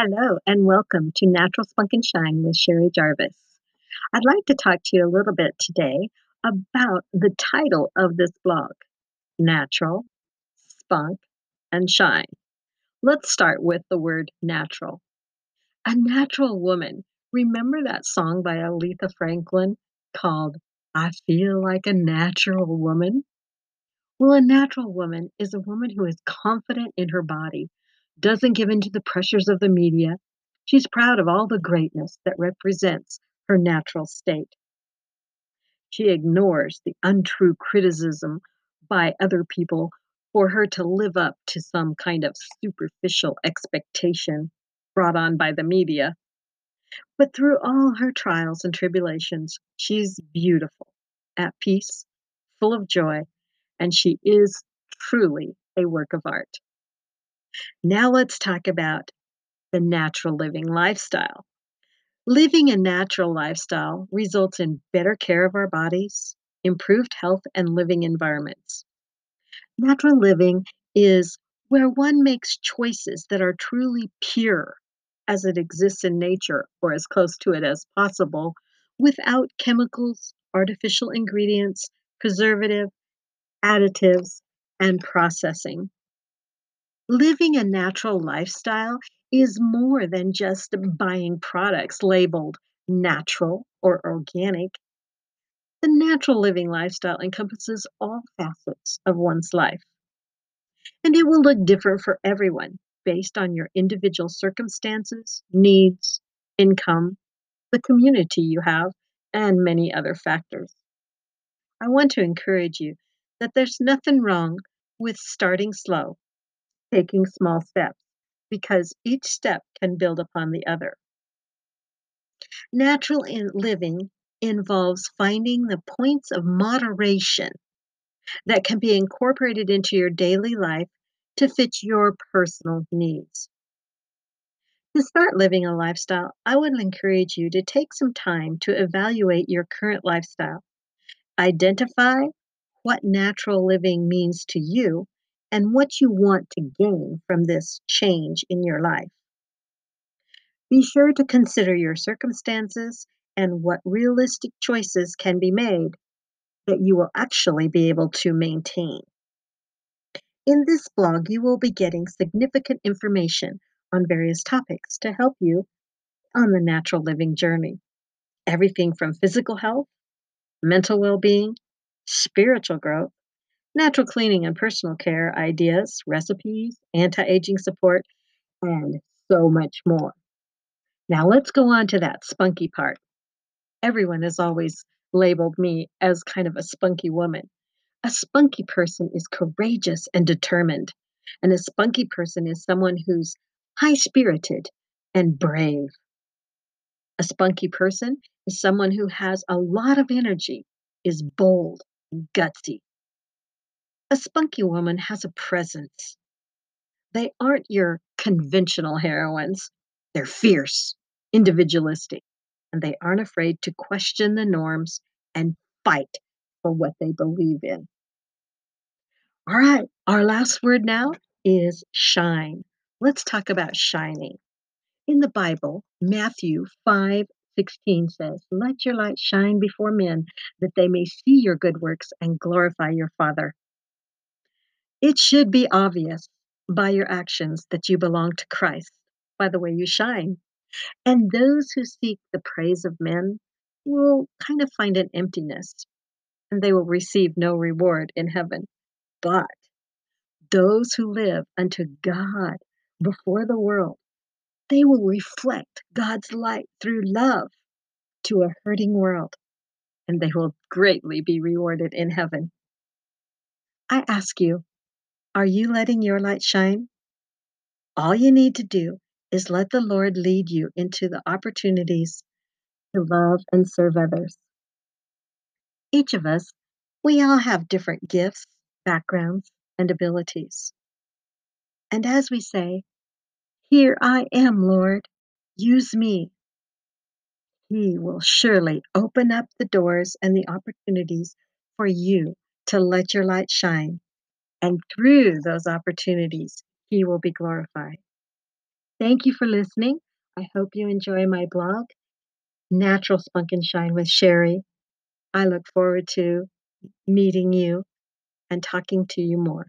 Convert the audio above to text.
Hello and welcome to Natural Spunk and Shine with Sherry Jarvis. I'd like to talk to you a little bit today about the title of this blog Natural, Spunk, and Shine. Let's start with the word natural. A natural woman. Remember that song by Aretha Franklin called I Feel Like a Natural Woman? Well, a natural woman is a woman who is confident in her body, doesn't give in to the pressures of the media. She's proud of all the greatness that represents her natural state. She ignores the untrue criticism by other people for her to live up to some kind of superficial expectation brought on by the media. But through all her trials and tribulations, she's beautiful, at peace, full of joy, and she is truly a work of art. Now let's talk about the natural living lifestyle. Living a natural lifestyle results in better care of our bodies, improved health, and living environments. Natural living is where one makes choices that are truly pure as it exists in nature or as close to it as possible without chemicals, artificial ingredients, preservative, additives, and processing. Living a natural lifestyle is more than just buying products labeled natural or organic. The natural living lifestyle encompasses all facets of one's life. And it will look different for everyone based on your individual circumstances, needs, income, the community you have, and many other factors. I want to encourage you that there's nothing wrong with starting slow, taking small steps, because each step can build upon the other. Natural in living involves finding the points of moderation that can be incorporated into your daily life to fit your personal needs. To start living a lifestyle, I would encourage you to take some time to evaluate your current lifestyle. Identify what natural living means to you and what you want to gain from this change in your life. Be sure to consider your circumstances and what realistic choices can be made that you will actually be able to maintain. In this blog, you will be getting significant information on various topics to help you on the natural living journey. Everything from physical health, mental well being, spiritual growth, natural cleaning and personal care ideas, recipes, anti aging support, and so much more. Now, let's go on to that spunky part. Everyone has always labeled me as kind of a spunky woman. A spunky person is courageous and determined, and a spunky person is someone who's high spirited and brave. A spunky person is someone who has a lot of energy, is bold, gutsy. A spunky woman has a presence. They aren't your conventional heroines. They're fierce, individualistic, and they aren't afraid to question the norms and fight for what they believe in. All right, our last word now is shine. Let's talk about shining. In the Bible, Matthew 5 16 says, Let your light shine before men, that they may see your good works and glorify your Father. It should be obvious by your actions that you belong to Christ, by the way you shine. And those who seek the praise of men will kind of find an emptiness, and they will receive no reward in heaven. But those who live unto God before the world, they will reflect God's light through love to a hurting world, and they will greatly be rewarded in heaven. I ask you, are you letting your light shine? All you need to do is let the Lord lead you into the opportunities to love and serve others. Each of us, we all have different gifts, backgrounds, and abilities. And as we say, Here I am, Lord, use me. He will surely open up the doors and the opportunities for you to let your light shine. And through those opportunities, He will be glorified. Thank you for listening. I hope you enjoy my blog, Natural Spunk and Shine with Sherry. I look forward to meeting you and talking to you more.